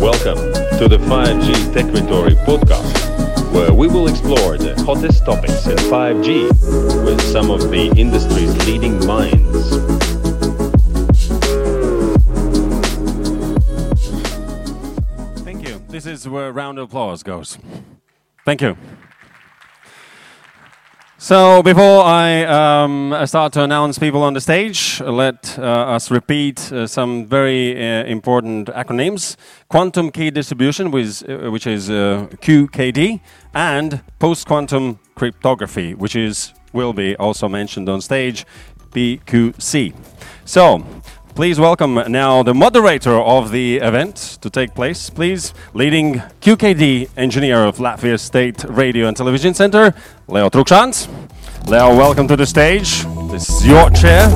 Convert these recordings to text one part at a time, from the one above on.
Welcome to the 5G Techritory podcast, where we will explore the hottest topics in 5G with some of the industry's leading minds. Thank you. This is where round of applause goes. Thank you. So before I um, start to announce people on the stage, let uh, us repeat uh, some very uh, important acronyms: quantum key distribution, which, uh, which is uh, QKD, and post-quantum cryptography, which is will be also mentioned on stage, PQC. So. Please welcome now the moderator of the event to take place. Please, leading QKD engineer of Latvia State Radio and Television Center, Leo Trukšāns. Leo, welcome to the stage. This is your chair.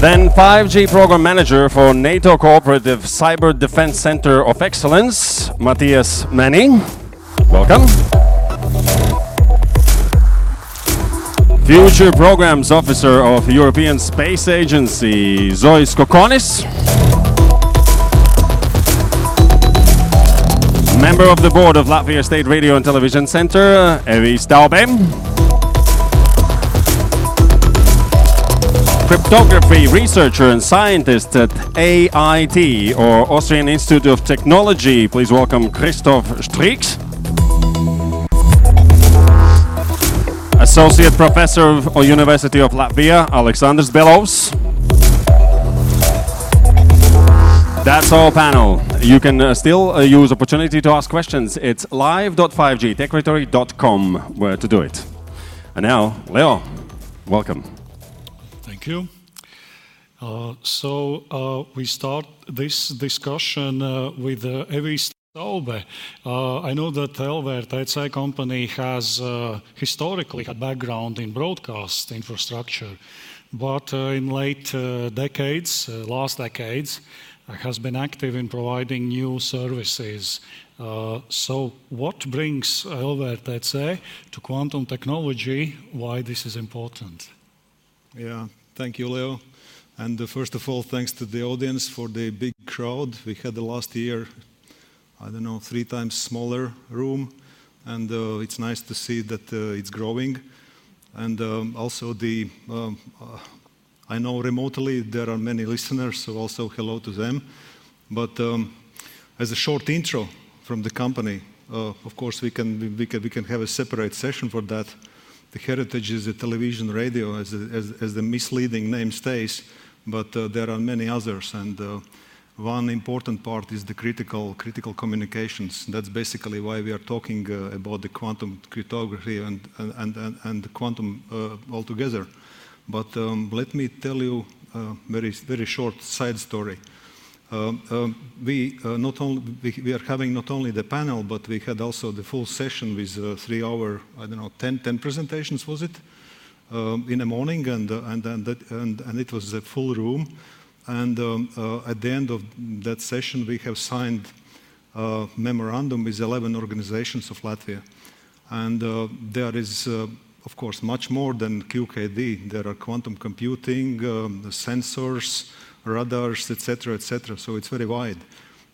Then 5G program manager for NATO Cooperative Cyber Defense Center of Excellence, Mattias Männi. Welcome. Future Programs Officer of European Space Agency, Zois Kokkonis. Member of the board of Latvia State Radio and Television Center, Evijs Taube. Cryptography researcher and scientist at AIT or Austrian Institute of Technology. Please welcome Christoph Striecks. Associate Professor of University of Latvia, Aleksandrs Belovs. That's our panel. You can uh, still uh, use opportunity to ask questions. It's live.5gtechritory.com where to do it. And now, Leo, welcome. Thank you. Uh, so uh, we start this discussion uh, with uh, Evi Uh, I know that LVRTC company has uh, historically had background in broadcast infrastructure, but uh, in late uh, decades, uh, last decades, uh, has been active in providing new services. So, what brings LVRTC to quantum technology? Why this is important? Yeah, thank you, Leo. And first of all, thanks to the audience for the big crowd. We had the last year, I don't know, three times smaller room, and uh, it's nice to see that uh, it's growing. And um, also the, um, uh, I know remotely there are many listeners, so also hello to them. But um, as a short intro from the company, uh, of course we can, we, can, we can have a separate session for that. The heritage is the television radio, as, as, as the misleading name stays, but uh, there are many others. And uh, one important part is the critical, critical communications. That's basically why we are talking uh, about the quantum cryptography and, and, and, and quantum uh, altogether. But um, let me tell you a very, very short side story. Um, um, we, uh, not only, we, we are having not only the panel, but we had also the full session with uh, three hour, I don't know, 10, 10 presentations, was it? Um, in the morning, and, uh, and, and, that, and, and it was a full room. And um, uh, at the end of that session, we have signed a memorandum with 11 organizations of Latvia. And uh, there is, uh, of course, much more than QKD. There are quantum computing, um, sensors, radars, etc., etc. So it's very wide.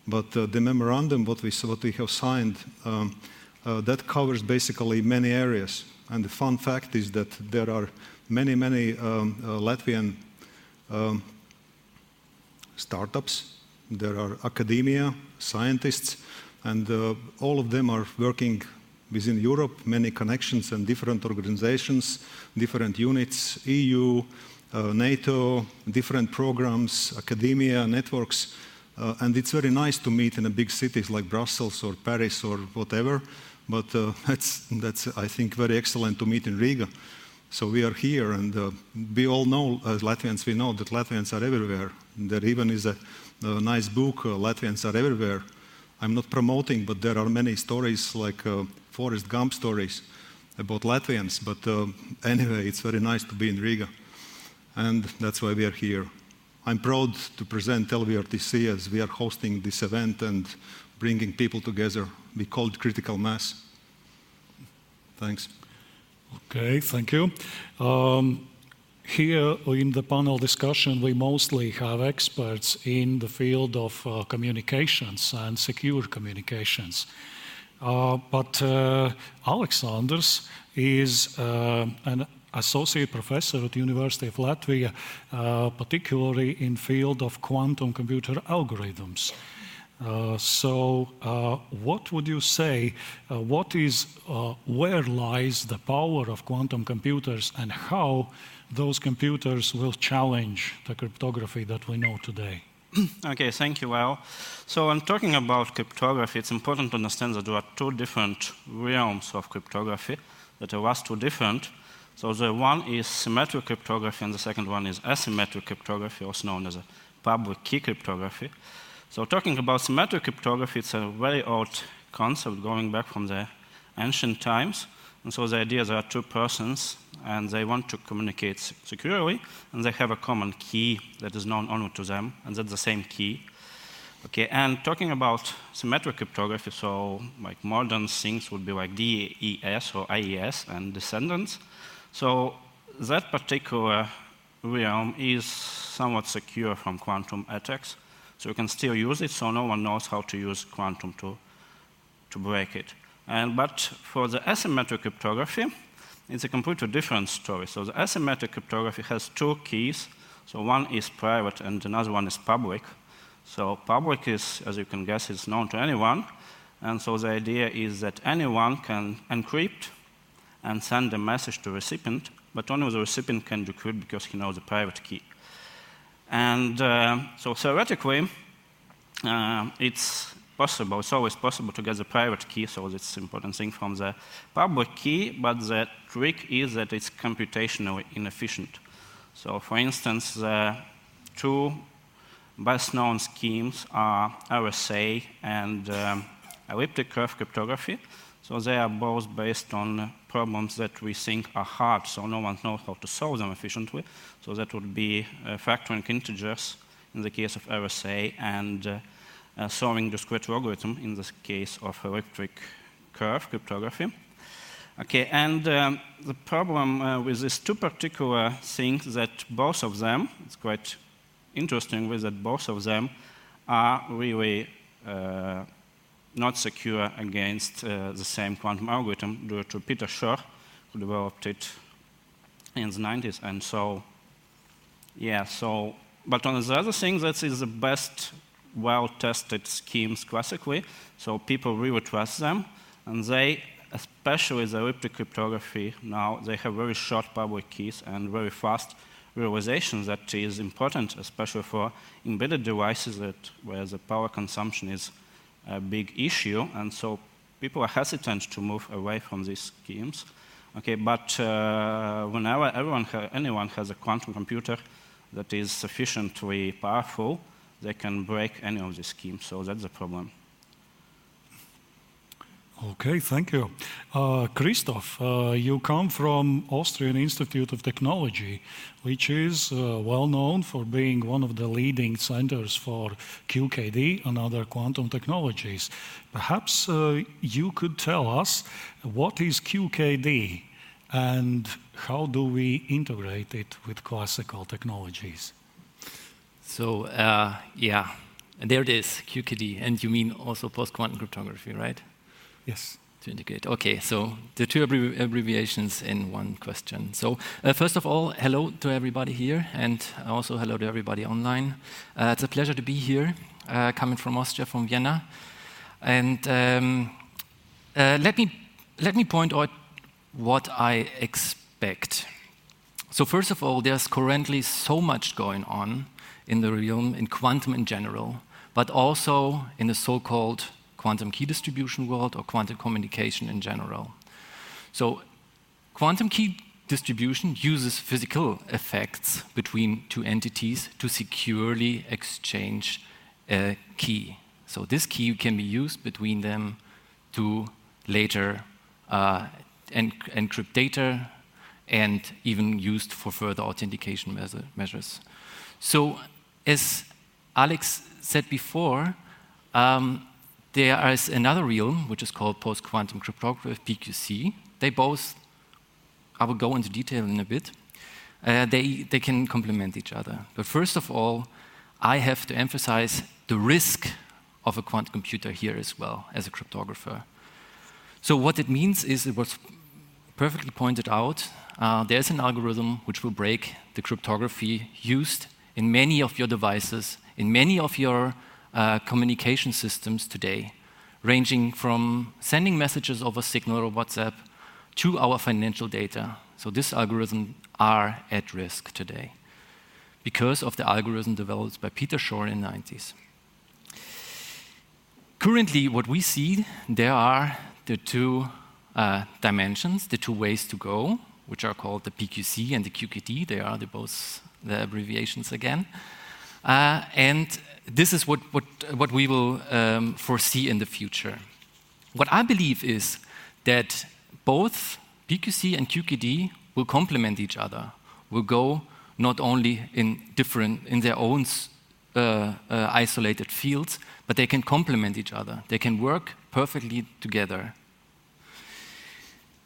But uh, the memorandum, what we, what we have signed, um, uh, that covers basically many areas. And the fun fact is that there are many, many um, uh, Latvian um, startups, there are academia, scientists, and uh, all of them are working within Europe, many connections and different organizations, different units, EU, uh, NATO, different programs, academia, networks. Uh, and it's very nice to meet in a big cities like Brussels or Paris or whatever. But that's, that's, I think, very excellent to meet in Riga. So we are here, and we all know, as Latvians, we know that Latvians are everywhere. There even is a, a nice book, uh, Latvians are everywhere. I'm not promoting, but there are many stories like uh, Forrest Gump stories about Latvians. But uh, anyway, it's very nice to be in Riga, and that's why we are here. I'm proud to present LVRTC as we are hosting this event and bringing people together. We call it critical mass. Thanks. Okay, thank you. Um, here in the panel discussion, we mostly have experts in the field of uh, communications and secure communications. Uh, but uh, Aleksandrs is uh, an associate professor at the University of Latvia, uh, particularly in field of quantum computer algorithms. Uh, so, uh, what would you say? Uh, what is, uh, where lies the power of quantum computers, and how those computers will challenge the cryptography that we know today? okay, thank you. Well, so I'm talking about cryptography. It's important to understand that there are two different realms of cryptography that are vastly different. So the one is symmetric cryptography, and the second one is asymmetric cryptography, also known as a public key cryptography. So talking about symmetric cryptography, it's a very old concept going back from the ancient times. And so the idea there are two persons and they want to communicate securely and they have a common key that is known only to them and that's the same key. Okay, and talking about symmetric cryptography, so like modern things would be like DES or AES and descendants. So that particular realm is somewhat secure from quantum attacks. So you can still use it, so no one knows how to use quantum to, to break it. And, but for the asymmetric cryptography, it's a completely different story. So the asymmetric cryptography has two keys. So one is private and another one is public. So public is, as you can guess, is known to anyone. And so the idea is that anyone can encrypt and send a message to recipient, but only the recipient can decrypt because he knows the private key. And uh, so theoretically, uh, it's possible, it's always possible to get the private key, so that's important thing from the public key, but the trick is that it's computationally inefficient. So for instance, the two best known schemes are RSA and um, elliptic curve cryptography. So they are both based on problems that we think are hard, so no one knows how to solve them efficiently. So that would be uh, factoring integers in the case of RSA and uh, solving discrete logarithm in the case of elliptic curve cryptography. Okay, and um, the problem uh, with these two particular things that both of them, it's quite interesting with that both of them are really uh, not secure against uh, the same quantum algorithm due to Peter Shor, who developed it in the 90s. And so, yeah, so, but on the other thing, that is the best well-tested schemes classically, so people really trust them, and they, especially the elliptic cryptography now, they have very short public keys and very fast realization that is important, especially for embedded devices that, where the power consumption is a big issue, and so people are hesitant to move away from these schemes. Okay, but uh, whenever ha anyone has a quantum computer that is sufficiently powerful, they can break any of the schemes. So that's the problem. Okay, thank you. Uh, Christoph, uh, you come from Austrian Institute of Technology, which is uh, well known for being one of the leading centers for QKD and other quantum technologies. Perhaps uh, you could tell us what is QKD and how do we integrate it with classical technologies? So, uh, yeah, and there it is, QKD. And you mean also post-quantum cryptography, right? Yes. To indicate. Okay, so the two abbreviations in one question. So, uh, first of all, hello to everybody here, and also hello to everybody online. Uh, it's a pleasure to be here, uh, coming from Austria, from Vienna. And um, uh, let, me, let me point out what I expect. So, first of all, there's currently so much going on in the realm, in quantum in general, but also in the so called quantum key distribution world or quantum communication in general. So, quantum key distribution uses physical effects between two entities to securely exchange a key. So, this key can be used between them to later uh, encrypt data and even used for further authentication measures. So, as Alex said before, um, there is another realm, which is called post-quantum cryptography, PQC. They both, I will go into detail in a bit. uh, they, they can complement each other. But first of all, I have to emphasize the risk of a quantum computer here as well as a cryptographer. So what it means is it was perfectly pointed out. Uh, there's an algorithm which will break the cryptography used in many of your devices, in many of your uh, communication systems today, ranging from sending messages over Signal or WhatsApp to our financial data. So this algorithm are at risk today because of the algorithm developed by Peter Shor in the 90s. Currently, what we see, there are the two uh, dimensions, the two ways to go, which are called the PQC and the QKD. They are the both the abbreviations again. Uh, and this is what, what, what we will um, foresee in the future. What I believe is that both PQC and QKD will complement each other, will go not only in different, in their own uh, uh, isolated fields, but they can complement each other. They can work perfectly together.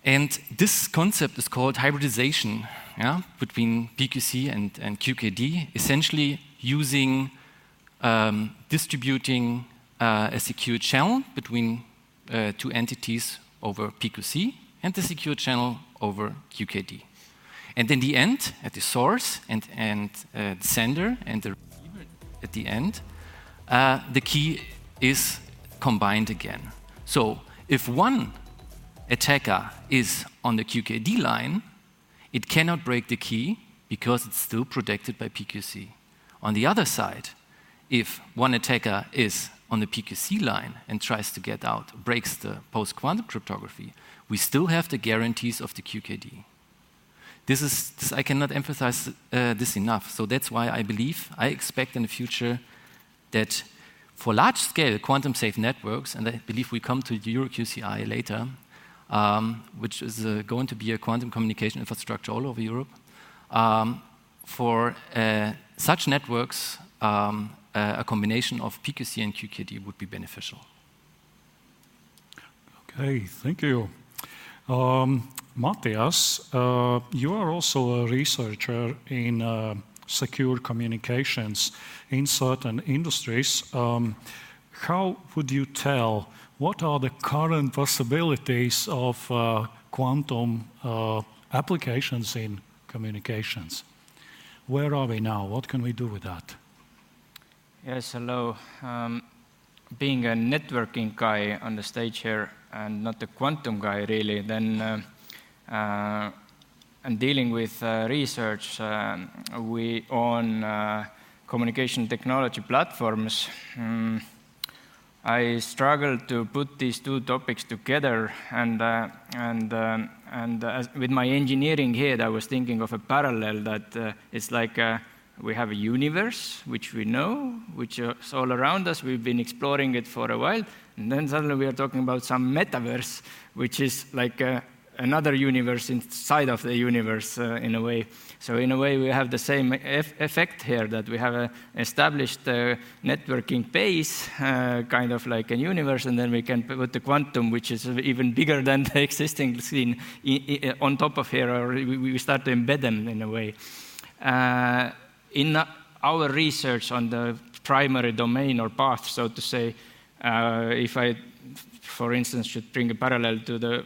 And this concept is called hybridization yeah, between PQC and, and QKD, essentially using um, distributing uh, a secure channel between uh, two entities over PQC and the secure channel over QKD. And in the end, at the source and, and uh, the sender and the receiver at the end, uh, the key is combined again. So if one attacker is on the QKD line, it cannot break the key because it's still protected by PQC. On the other side, if one attacker is on the PQC line and tries to get out, breaks the post quantum cryptography, we still have the guarantees of the QKD. This is, this, I cannot emphasize uh, this enough. So that's why I believe, I expect in the future that for large scale quantum safe networks, and I believe we come to EuroQCI later, um, which is uh, going to be a quantum communication infrastructure all over Europe, um, for uh, such networks, um, uh, a combination of PQC and QKD would be beneficial. Okay, thank you. Um, Mattias, uh, you are also a researcher in uh, secure communications in certain industries. Um, how would you tell what are the current possibilities of uh, quantum uh, applications in communications? Where are we now? What can we do with that? Yes, hello. Um, being a networking guy on the stage here, and not a quantum guy really, then uh, uh, and dealing with uh, research um, we on uh, communication technology platforms. Um, I struggled to put these two topics together, and uh, and um, and with my engineering head, I was thinking of a parallel that it's like we have a universe which we know, which is all around us. We've been exploring it for a while, and then suddenly we are talking about some metaverse, which is like uh, another universe inside of the universe uh, in a way. So in a way, we have the same effect here that we have an established uh, networking base, uh, kind of like a universe, and then we can put the quantum, which is even bigger than the existing scene, on top of here, or we start to embed them in a way. Uh, in our research on the primary domain or path, so to say, uh, if I, for instance, should bring a parallel to the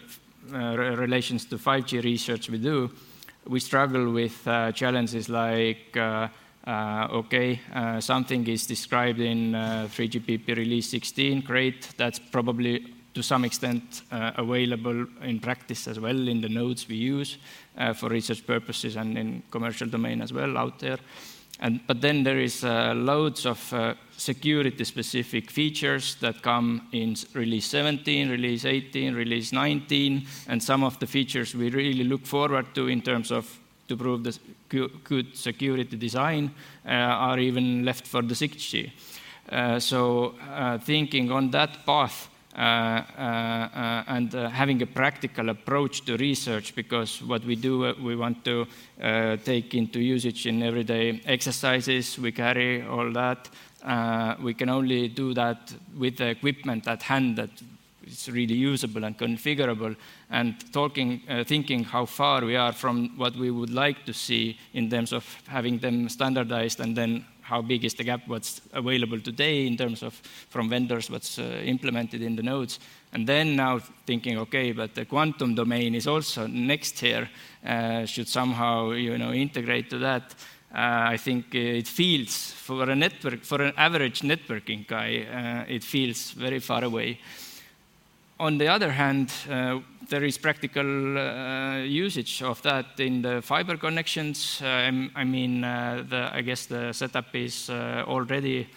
uh, relations to 5G research we do, we struggle with uh, challenges like, uh, uh, okay, uh, something is described in 3GPP release 16, great, that's probably to some extent available in practice as well in the nodes we use for research purposes and in commercial domain as well out there. And, but then there is uh, loads of uh, security-specific features that come in release 17, release 18, release 19, and some of the features we really look forward to in terms of to prove the good security design uh, are even left for the 6G. Uh, so uh, thinking on that path, uh, uh, uh, and having a practical approach to research because what we do, we want to take into usage in everyday exercises, we carry all that. We can only do that with the equipment at hand that is really usable and configurable, and talking, uh, thinking how far we are from what we would like to see in terms of having them standardized, and then how big is the gap what's available today in terms of from vendors what's uh, implemented in the nodes. And then now thinking okay but the quantum domain is also next here uh, should somehow you know integrate to that. uh, I think it feels for a network, for an average networking guy, uh, it feels very far away. On the other hand, uh, there is practical uh, usage of that in the fiber connections. Uh, I mean, uh, the, I guess the setup is already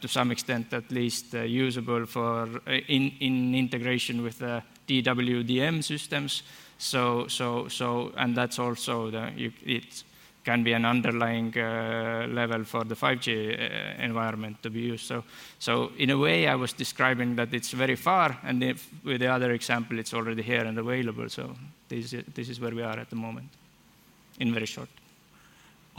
to some extent at least usable for in, in integration with the DWDM systems. So, so, so, and that's also the, you, it's can be an underlying uh, level for the 5G uh, environment to be used. So, so in a way, I was describing that it's very far, and if, with the other example, it's already here and available. So this, this is where we are at the moment, in very short.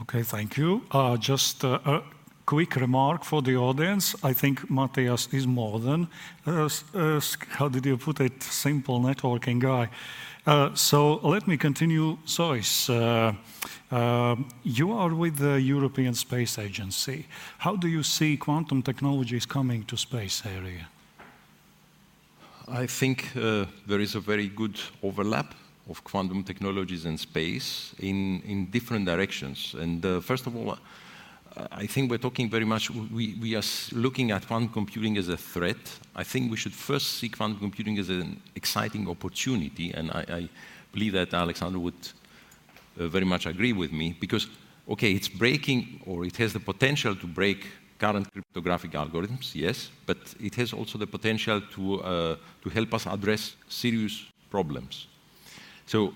Okay, thank you. Uh, just uh, a quick remark for the audience. I think Mattias is more than, uh, uh, how did you put it, simple networking guy. Uh, so let me continue. Zois, uh, uh, you are with the European Space Agency. How do you see quantum technologies coming to space area? I think there is a very good overlap of quantum technologies and space in, in different directions. And first of all, I think we're talking very much, we, we are looking at quantum computing as a threat. I think we should first see quantum computing as an exciting opportunity, and I, I believe that Alexander would uh, very much agree with me, because, okay, it's breaking, or it has the potential to break current cryptographic algorithms, yes, but it has also the potential to, uh, to help us address serious problems. So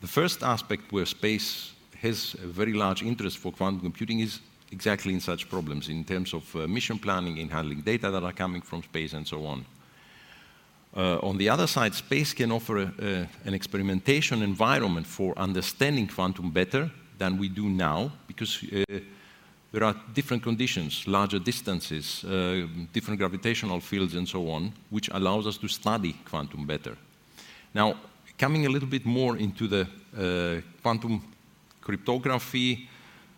the first aspect where space has a very large interest for quantum computing is exactly in such problems in terms of uh, mission planning, in handling data that are coming from space, and so on. Uh, on the other side, space can offer a, a, an experimentation environment for understanding quantum better than we do now, because uh, there are different conditions, larger distances, uh, different gravitational fields, and so on, which allows us to study quantum better. Now, coming a little bit more into the uh, quantum cryptography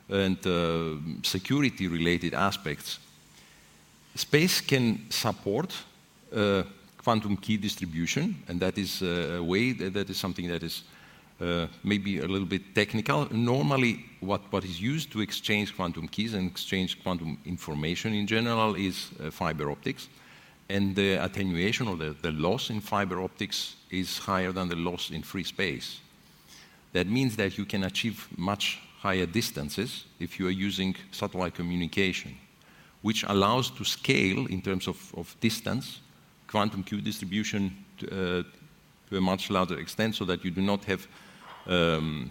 and uh, security related aspects, space can support uh, quantum key distribution, and that is uh, a way, that, that is something that is uh, maybe a little bit technical. Normally, what, what is used to exchange quantum keys and exchange quantum information in general is uh, fiber optics. And the attenuation or the, the loss in fiber optics is higher than the loss in free space. That means that you can achieve much higher distances if you are using satellite communication, which allows to scale in terms of, of distance quantum key distribution to, uh, to, a much larger extent so that you do not have um,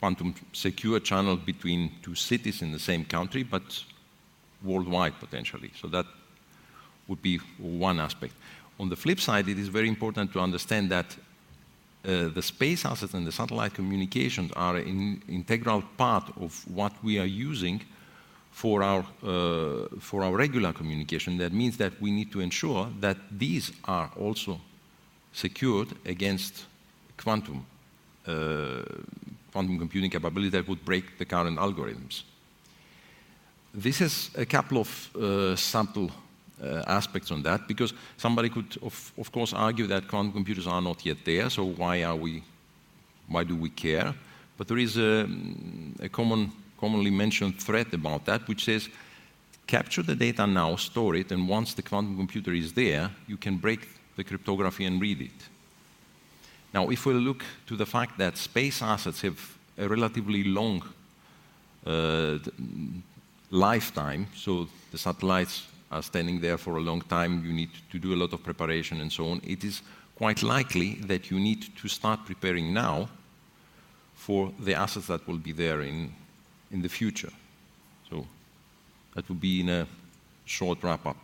quantum secure channel between two cities in the same country, but worldwide potentially. So that would be one aspect. On the flip side, it is very important to understand that uh, the space assets and the satellite communications are an integral part of what we are using for our, uh, for our regular communication. That means that we need to ensure that these are also secured against quantum, uh, quantum computing capability that would break the current algorithms. This is a couple of uh, uh, aspects on that because somebody could, of, of course, argue that quantum computers are not yet there, so why are we, why do we care? But there is a, a common, commonly mentioned threat about that, which says capture the data now, store it, and once the quantum computer is there, you can break the cryptography and read it. Now, if we look to the fact that space assets have a relatively long uh, lifetime, so the satellites are standing there for a long time, you need to do a lot of preparation and so on, it is quite likely that you need to start preparing now for the assets that will be there in, in the future. So that would be in a short wrap up.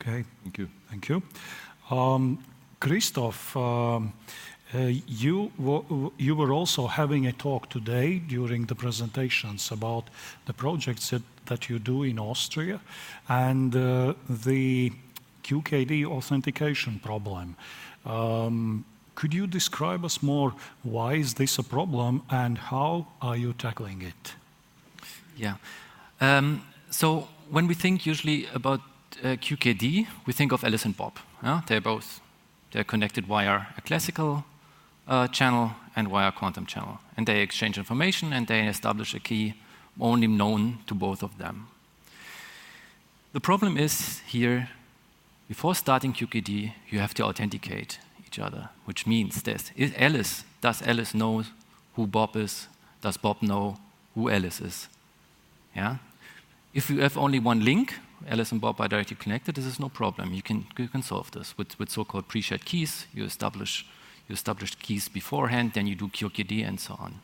Okay. Thank you. Thank you. Um, Christoph, um, you, you were also having a talk today during the presentations about the projects that you do in Austria and uh, the QKD authentication problem. Um, could you describe us more why is this a problem and how are you tackling it? Yeah. Um, so when we think usually about uh, QKD, we think of Alice and Bob. They're both connected via a classical uh, channel and via quantum channel, and they exchange information and they establish a key only known to both of them. The problem is here, before starting QKD, you have to authenticate each other, which means this: is Alice does Alice know who Bob is? Does Bob know who Alice is? Yeah. If you have only one link, Alice and Bob are directly connected, this is no problem. You can, you can solve this with, with so-called pre-shared keys. You establish, you establish keys beforehand, then you do QKD and so on.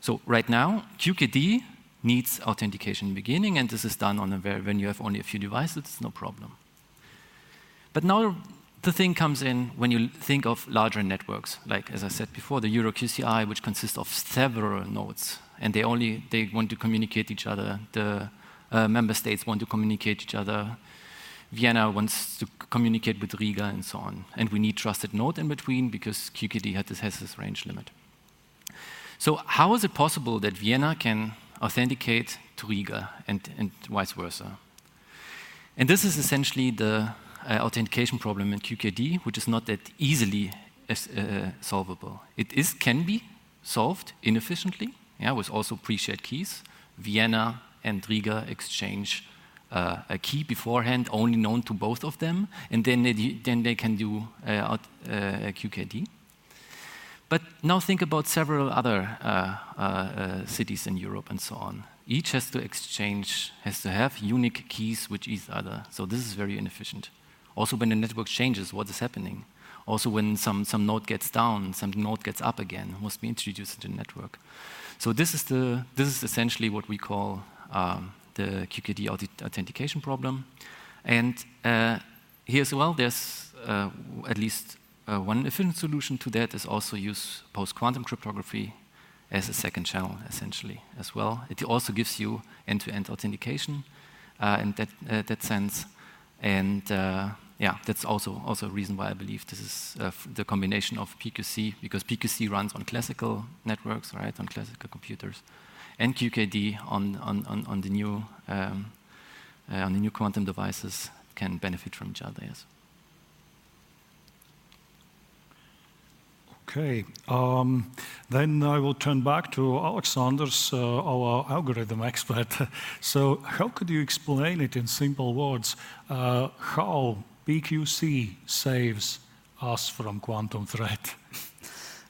So right now, QKD needs authentication in the beginning, and this is done on a very, when you have only a few devices, it's no problem. But now the thing comes in when you think of larger networks, like as I said before, the EuroQCI, which consists of several nodes, and they only they want to communicate each other. The uh, member states want to communicate each other. Vienna wants to communicate with Riga and so on. And we need trusted node in between because QKD has this, range limit. So how is it possible that Vienna can authenticate to Riga and, and vice versa? And this is essentially the uh, authentication problem in QKD, which is not that easily uh, solvable. It is, can be solved inefficiently, yeah, with also pre-shared keys. Vienna and Riga exchange uh, a key beforehand, only known to both of them, and then they, then they can do uh, uh, QKD. But now think about several other uh, uh, cities in Europe and so on. Each has to exchange, has to have unique keys with each other. So this is very inefficient. Also, when the network changes, what is happening? Also, when some, some node gets down, some node gets up again, must be introduced into the network. So this is, the, this is essentially what we call um, the QKD authentication problem. And uh, here as well, there's uh, at least uh, one efficient solution to that is also use post-quantum cryptography as a second channel, essentially, as well. It also gives you end-to-end -end authentication uh, in that, uh, that sense. And uh, yeah, that's also, also a reason why I believe this is the combination of PQC, because PQC runs on classical networks, right, on classical computers and QKD on, on, on, on the new um, uh, on the new quantum devices can benefit from each other. Yes. Okay, um, then I will turn back to Alexander's, uh, our algorithm expert. so, how could you explain it in simple words? Uh, how PQC saves us from quantum threat?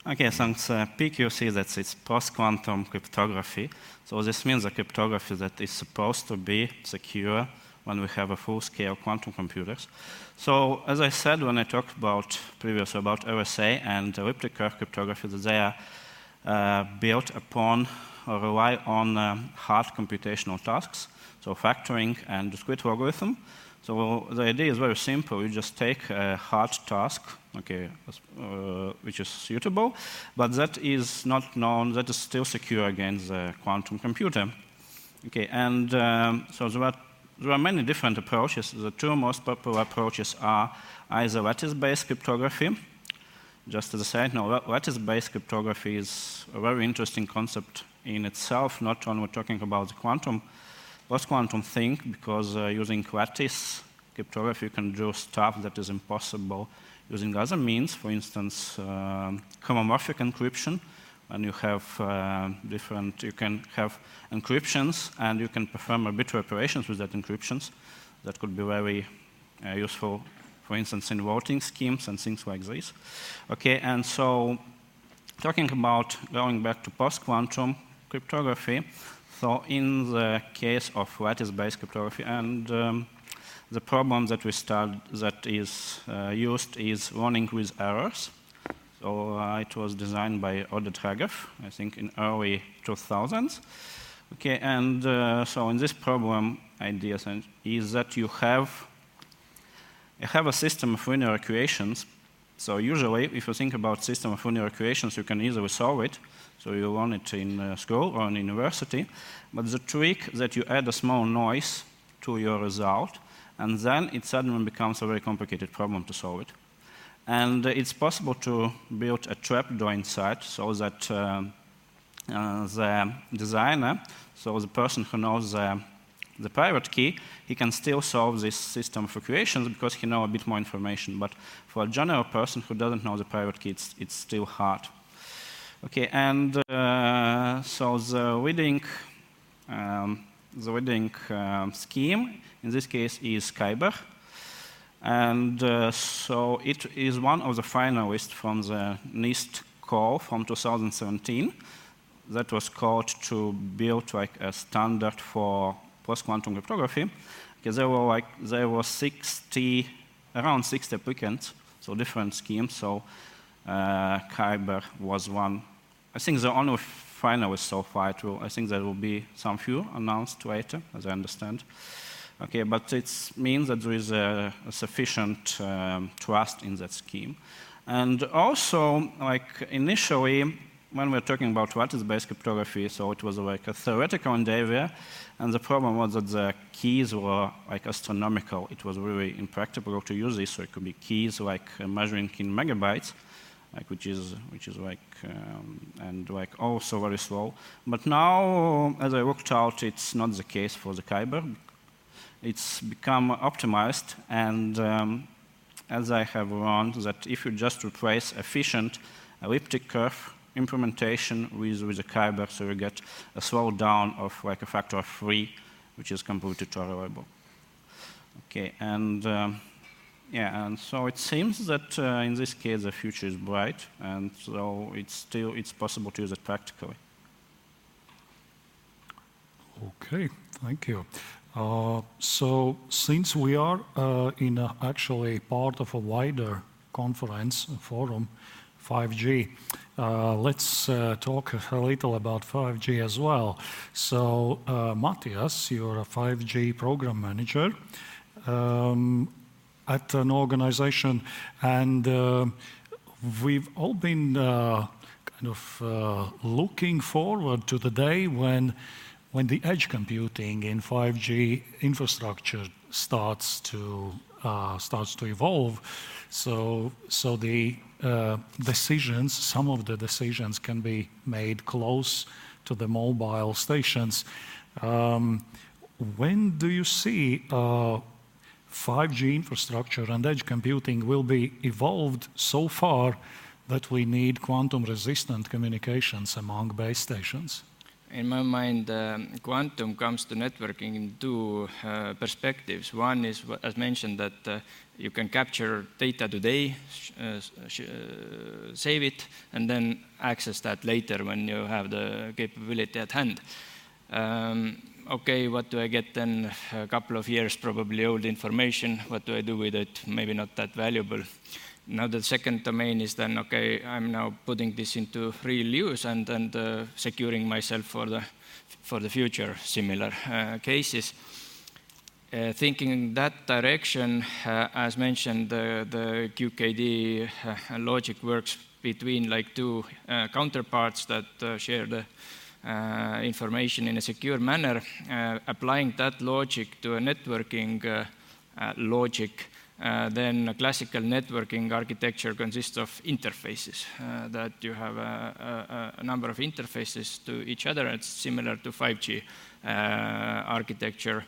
Okay, thanks. Uh, PQC, that's it's post-quantum cryptography. So this means a cryptography that is supposed to be secure when we have a full-scale quantum computers. So as I said when I talked about previously about RSA and elliptic curve cryptography, that they are uh, built upon or rely on um, hard computational tasks, so factoring and discrete logarithm. So the idea is very simple. You just take a hard task, okay, uh, which is suitable, but that is not known, that is still secure against the quantum computer. Okay, and um, so there are, there are many different approaches. The two most popular approaches are either lattice-based cryptography. Just as a side lattice-based cryptography is a very interesting concept in itself, not only talking about the quantum post-quantum thing because uh, using lattice cryptography, you can do stuff that is impossible using other means. For instance, uh, homomorphic encryption, and you have uh, different, you can have encryptions, and you can perform arbitrary operations with that encryptions. That could be very uh, useful, for instance, in voting schemes and things like this. Okay, and so talking about going back to post-quantum cryptography, so in the case of lattice-based cryptography, and um, the problem that we start that is uh, used is learning with errors. So uh, it was designed by Oded Regev, I think in early 2000s. Okay, and uh, so in this problem, idea is that you have you have a system of linear equations So usually, if you think about system of linear equations, you can easily solve it. So you learn it in uh, school or in university. But the trick that you add a small noise to your result, and then it suddenly becomes a very complicated problem to solve it. And it's possible to build a trapdoor inside so that uh, uh, the designer, so the person who knows the, the private key, he can still solve this system of equations because he knows a bit more information. But for a general person who doesn't know the private key, it's, it's still hard. Okay, and uh, so the reading, um, the reading um, scheme in this case is Kyber. And uh, so it is one of the finalists from the NIST call from 2017 that was called to build like a standard for post-quantum cryptography. Because there were like there were 60, around 60 applicants, so different schemes. So uh, Kyber was one I think the only final finalist so far. I think there will be some few announced later, as I understand. Okay, but it means that there is a, a sufficient um, trust in that scheme. And also, like initially, when we were talking about what is base cryptography, so it was like a theoretical endeavor, and the problem was that the keys were like astronomical. It was really impractical to use this, so it could be keys like measuring in megabytes like which is which is like um, and like also very slow. But now, as I worked out, it's not the case for the Kyber. It's become optimized, and um, as I have learned, that if you just replace efficient elliptic curve implementation with, with the Kyber, so you get a slowdown of like a factor of three, which is completely tolerable. Okay, and um, yeah, and so it seems that uh, in this case the future is bright, and so it's still it's possible to use it practically. Okay, thank you. Uh, so since we are uh, in a, actually part of a wider conference forum, 5G, uh, let's uh, talk a little about 5G as well. So uh, Mattias, you're a 5G program manager. Um, at an organization, and uh, we've all been uh, kind of uh, looking forward to the day when, when the edge computing in 5G infrastructure starts to uh, starts to evolve. So, so the uh, decisions, some of the decisions, can be made close to the mobile stations. Um, when do you see uh, 5G infrastructure and edge computing will be evolved so far that we need quantum resistant communications among base stations? In my mind, um, quantum comes to networking in two uh, perspectives. One is, as mentioned, that uh, you can capture data today, uh, uh, save it, and then access that later when you have the capability at hand. Um, okay, what do I get then? A couple of years, probably old information. What do I do with it? Maybe not that valuable. Now the second domain is then, okay, I'm now putting this into real use and, and uh, securing myself for the, for the future similar uh, cases. Uh, thinking in that direction, uh, as mentioned, the, the QKD uh, logic works between like two uh, counterparts that share the uh, Uh, information in a secure manner, uh, applying that logic to a networking uh, uh logic, uh, then a classical networking architecture consists of interfaces, that you have a, a, a, number of interfaces to each other. It's similar to 5G architecture.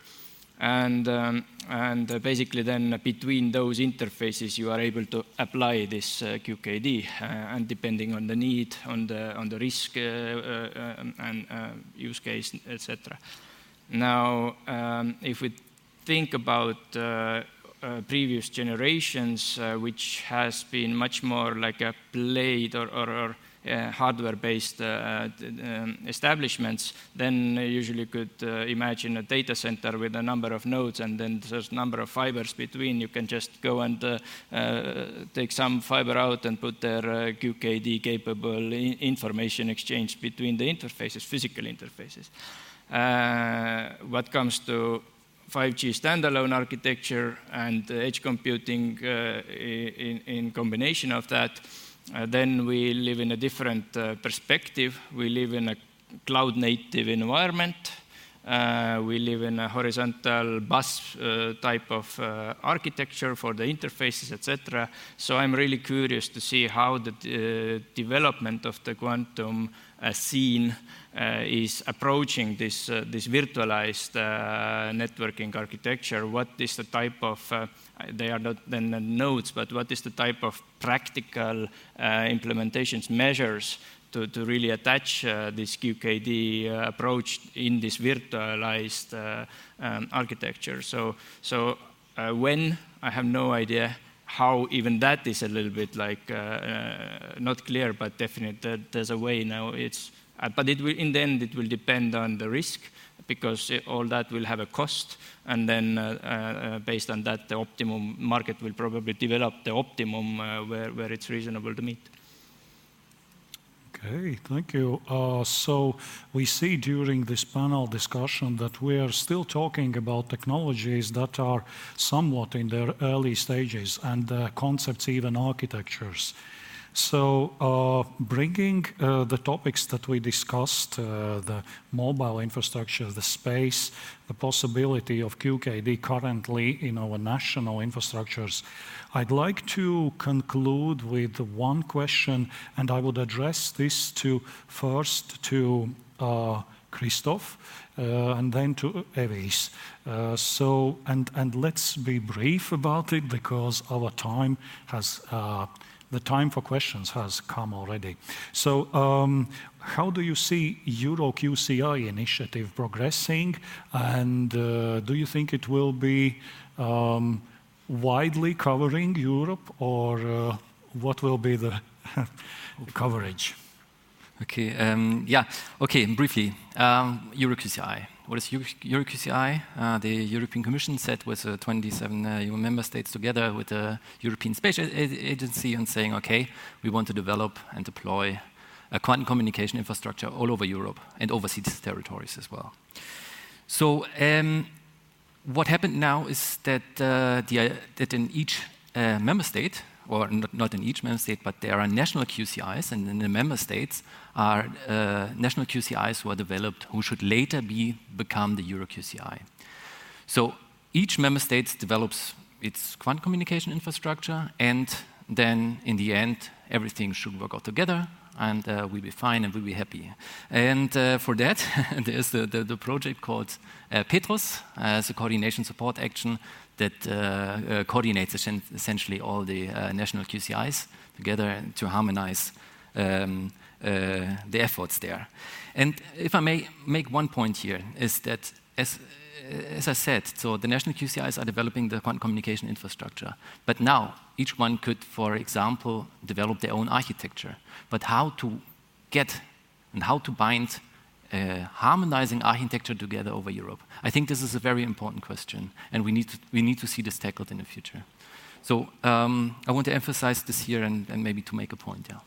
And, um, and basically then between those interfaces you are able to apply this uh, QKD uh, and depending on the need, on the, risk uh, um, and use case, etc. Now, um, if we think about previous generations, which has been much more like a played or, hardware-based uh, um, establishments, then usually could uh, imagine a data center with a number of nodes and then there's a number of fibers between. You can just go and take some fiber out and put their QKD-capable information exchange between the interfaces, physical interfaces. what comes to 5G standalone architecture and edge computing uh, in, in combination of that, uh, then we live in a different uh, perspective. We live in a cloud native environment. Uh, we live in a horizontal bus uh, type of uh, architecture for the interfaces, etc. So I'm really curious to see how the development of the quantum scene is approaching this, this virtualized networking architecture. What is the type of they are not then nodes, but what is the type of practical uh, implementations measures to, to really attach uh, this QKD uh, approach in this virtualized uh, um, architecture. So, so uh, when, I have no idea how even that is a little bit like uh, not clear, but definite that there's a way now. It's, but it will, in the end, it will depend on the risk because all that will have a cost, and then uh, uh, based on that, the optimum market will probably develop the optimum uh, where, where it's reasonable to meet. Okay, thank you. Uh, so we see during this panel discussion that we are still talking about technologies that are somewhat in their early stages and uh, concepts, even architectures. So, uh, bringing uh, the topics that we discussed uh, the mobile infrastructure, the space, the possibility of QKD currently in our national infrastructures, I'd like to conclude with one question, and I would address this to first to uh, Christoph uh, and then to Evijs. Uh, so, and, and let's be brief about it because our time has uh, the time for questions has come already. So, um, how do you see Euro QCI initiative progressing, and uh, do you think it will be um, widely covering Europe, or uh, what will be the coverage? Okay, um, yeah, okay, briefly, Euro QCI. What is EuroQCI? Uh, the European Commission set with uh, 27 uh, EU member states together with the European Space Agency and saying, okay, we want to develop and deploy a quantum communication infrastructure all over Europe and overseas territories as well. So um, what happened now is that, uh, the, that in each uh, member state, or not in each member state, but there are national QCIs, and in the member states are uh, national QCIs who are developed, who should later be become the Euro QCI. So each member state develops its quantum communication infrastructure, and then in the end, everything should work out together, and uh, we'll be fine and we'll be happy. And uh, for that, there's the, the, the, project called uh, Petrus, as a coordination support action that uh, uh, coordinates essentially all the uh, national QCIs together to harmonize um, the efforts there. And if I may make one point here, is that as as I said, so the national QCIs are developing the quantum communication infrastructure. But now, each one could, for example, develop their own architecture. But how to get and how to bind uh, harmonizing architecture together over Europe? I think this is a very important question, and we need to, we need to see this tackled in the future. So um, I want to emphasize this here and, and maybe to make a point, yeah.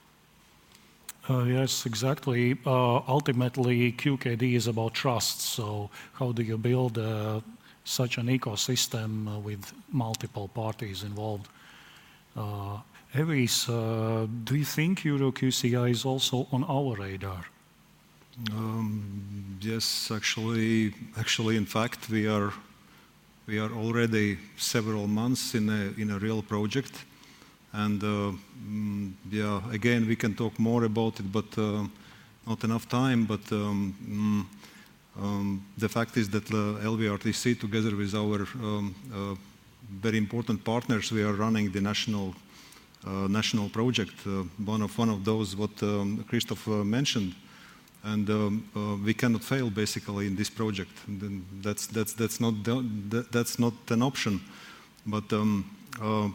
Uh, yes, exactly. Uh, ultimately, QKD is about trust. So, how do you build uh, such an ecosystem uh, with multiple parties involved? Uh, Evijs, uh, do you think EuroQCI is also on our radar? Um, yes, actually, actually, in fact, we are we are already several months in a in a real project, and uh, mm, yeah, again, we can talk more about it, but uh, not enough time. But um, mm, um, the fact is that uh, LVRTC, together with our um, uh, very important partners, we are running the national uh, national project. Uh, one of one of those what um, Christoph mentioned and um, uh, we cannot fail basically in this project. That's that's that's not that's not an option. But um, uh,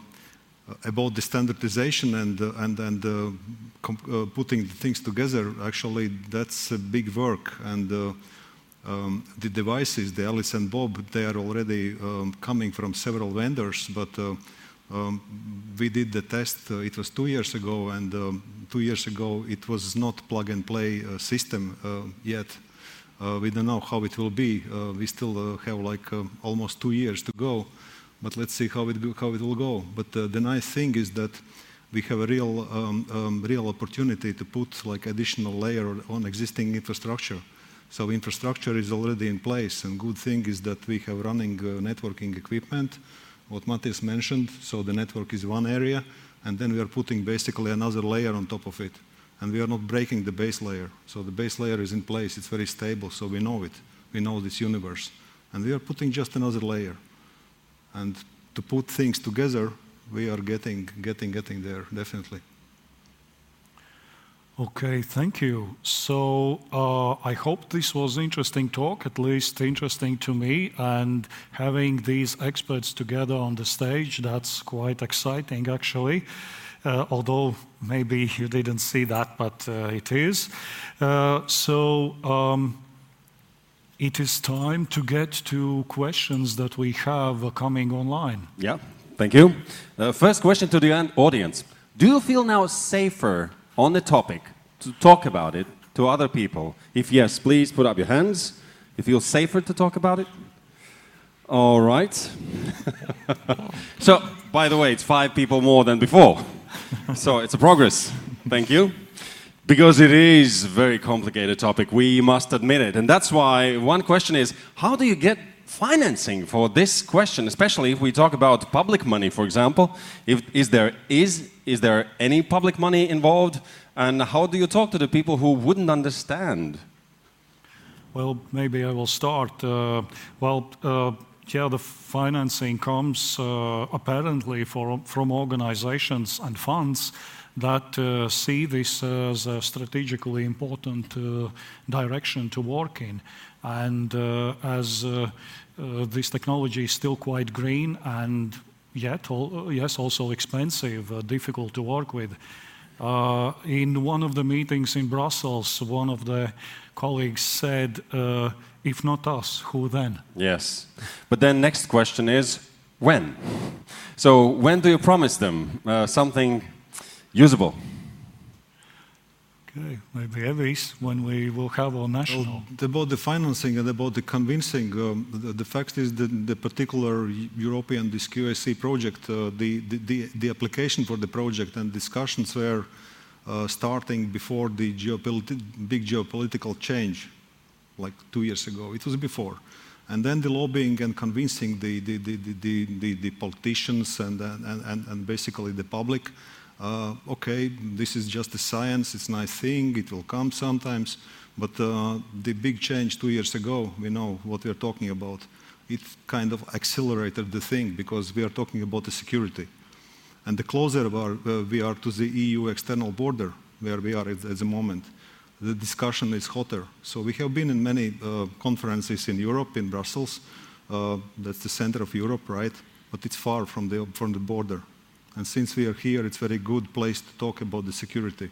about the standardization and uh, and and uh, uh, putting the things together, actually, that's a big work. And uh, um, the devices, the Alice and Bob, they are already um, coming from several vendors, but um, we did the test, uh, it was two years ago, and um, two years ago it was not plug and play uh, system uh, yet. Uh, we don't know how it will be. Uh, we still uh, have like uh, almost two years to go, but let's see how it, how it will go. But the nice thing is that we have a real, um, um, real opportunity to put like additional layer on existing infrastructure. So infrastructure is already in place, and good thing is that we have running networking equipment, what Mattias mentioned. So the network is one area, and then we are putting basically another layer on top of it and we are not breaking the base layer. So the base layer is in place, it's very stable, so we know it. We know this universe. And we are putting just another layer. And to put things together, we are getting, getting, getting there, definitely. Okay, thank you. So uh, I hope this was an interesting talk, at least interesting to me. And having these experts together on the stage, that's quite exciting, actually uh, although maybe you didn't see that, but uh, it is. Uh, so um, it is time to get to questions that we have coming online. Yeah, thank you. Uh, first question to the audience Do you feel now safer on the topic to talk about it to other people? If yes, please put up your hands. You feel safer to talk about it? All right. so, by the way, it's five people more than before so it's a progress. Thank you. Because it is a very complicated topic, we must admit it. And that's why one question is how do you get financing for this question, especially if we talk about public money, for example? If, is, there, is, is there any public money involved? And how do you talk to the people who wouldn't understand? Well, maybe I will start. Uh, well, uh, yeah, the financing comes uh, apparently for, from organizations and funds that uh, see this as a strategically important uh, direction to work in. And uh, as uh, uh, this technology is still quite green and yet, uh, yes, also expensive, uh, difficult to work with. Uh, in one of the meetings in Brussels, one of the colleagues said, if not us, who then? Yes. But then next question is when? So when do you promise them uh, something usable? Okay, maybe every when we will have our national. Well, about the financing and about the convincing, um, the, the, fact is that the particular European this QSE project, uh, the, the, the, application for the project and discussions were uh, starting before the geopolit big geopolitical change like two years ago. It was before. And then the lobbying and convincing the, the, the, the, the, the politicians and, and, and, and, basically the public, uh, okay, this is just a science, it's a nice thing, it will come sometimes. But uh, the big change two years ago, we know what we are talking about. It kind of accelerated the thing because we are talking about the security. And the closer we are, uh, to the EU external border, where we are at, at the moment, the discussion is hotter. So we have been in many uh, conferences in Europe, in Brussels. Uh, that's the center of Europe, right? But it's far from the, from the border. And since we are here, it's a very good place to talk about the security.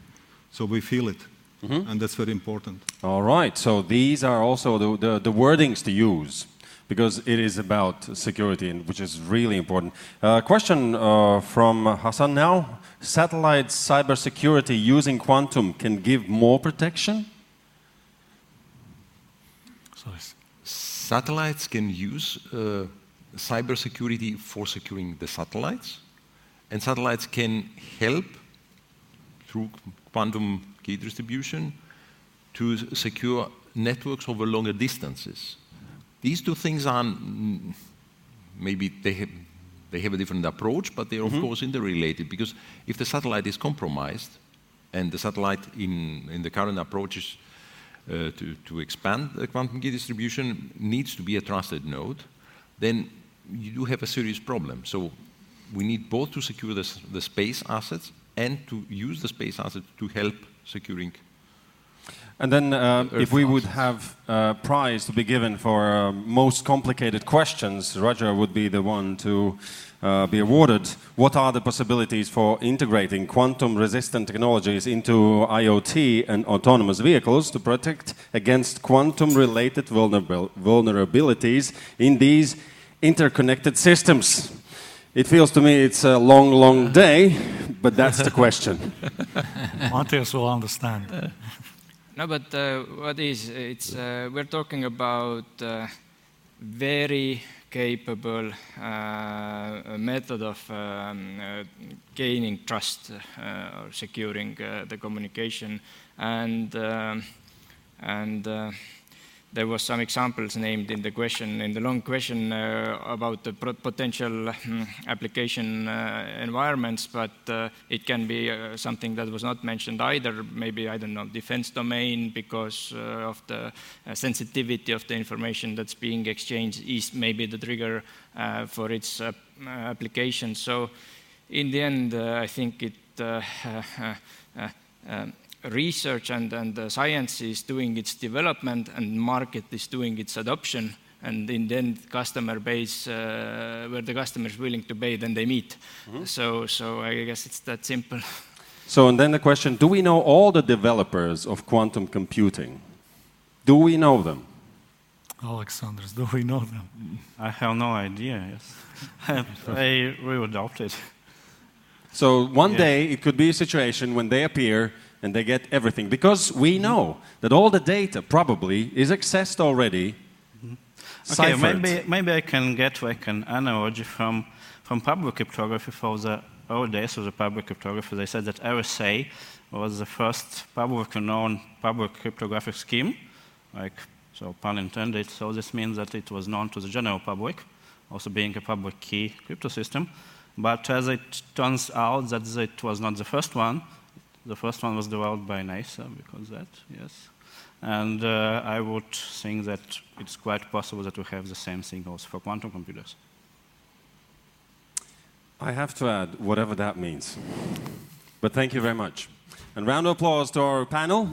So we feel it. Mm -hmm. And that's very important. All right. So these are also the, the, the wordings to use because it is about security, which is really important. Uh, question uh, from Hassan now satellite cybersecurity using quantum can give more protection? Sorry. Satellites can use uh, cybersecurity for securing the satellites, and satellites can help through quantum key distribution to secure networks over longer distances. These two things are maybe they have, they have a different approach, but they're, mm -hmm. of mm-hmm. course, interrelated because if the satellite is compromised and the satellite in, in the current approaches uh, to, to expand the quantum key distribution needs to be a trusted node, then you do have a serious problem. So we need both to secure the, the space assets and to use the space assets to help securing and then, uh, if we would have a prize to be given for uh, most complicated questions, Roger would be the one to uh, be awarded. What are the possibilities for integrating quantum-resistant technologies into IoT and autonomous vehicles to protect against quantum-related vulnerabil vulnerabilities in these interconnected systems? It feels to me it's a long, long day, but that's the question. Mattias will understand. No, but uh, what is it's uh, we're talking about uh, very capable uh, method of um, uh, gaining trust uh, or securing the communication and um, and there was some examples named in the question, in the long question uh, about the potential um, application uh, environments, but uh, it can be uh, something that was not mentioned either. Maybe, I don't know, defense domain because uh, of the uh, sensitivity of the information that's being exchanged is maybe the trigger for its application. So in the end, I think it um, research and, and uh, science is doing its development and market is doing its adoption. And in the end customer base uh, where the customer is willing to pay then they meet. Mm -hmm. so so i guess it's that simple. So and then the question do we know all the developers of quantum computing? Do we know them? Aleksandrs do we know them? I have no idea yes. I really doubt it. So one yeah. day it could be a situation when they appear and they get everything because we know that all the data probably is accessed already. Mm-hmm. Okay, maybe, maybe I can get like an analogy from, from public cryptography for the old days of the public cryptography. They said that RSA was the first publicly known public cryptographic scheme, like, so pun intended. So this means that it was known to the general public, also being a public key crypto system. But as it turns out that it was not the first one, the first one was developed by NASA because that, yes. And uh, I would think that it's quite possible that we have the same thing also for quantum computers. I have to add, whatever that means. But thank you very much. And round of applause to our panel.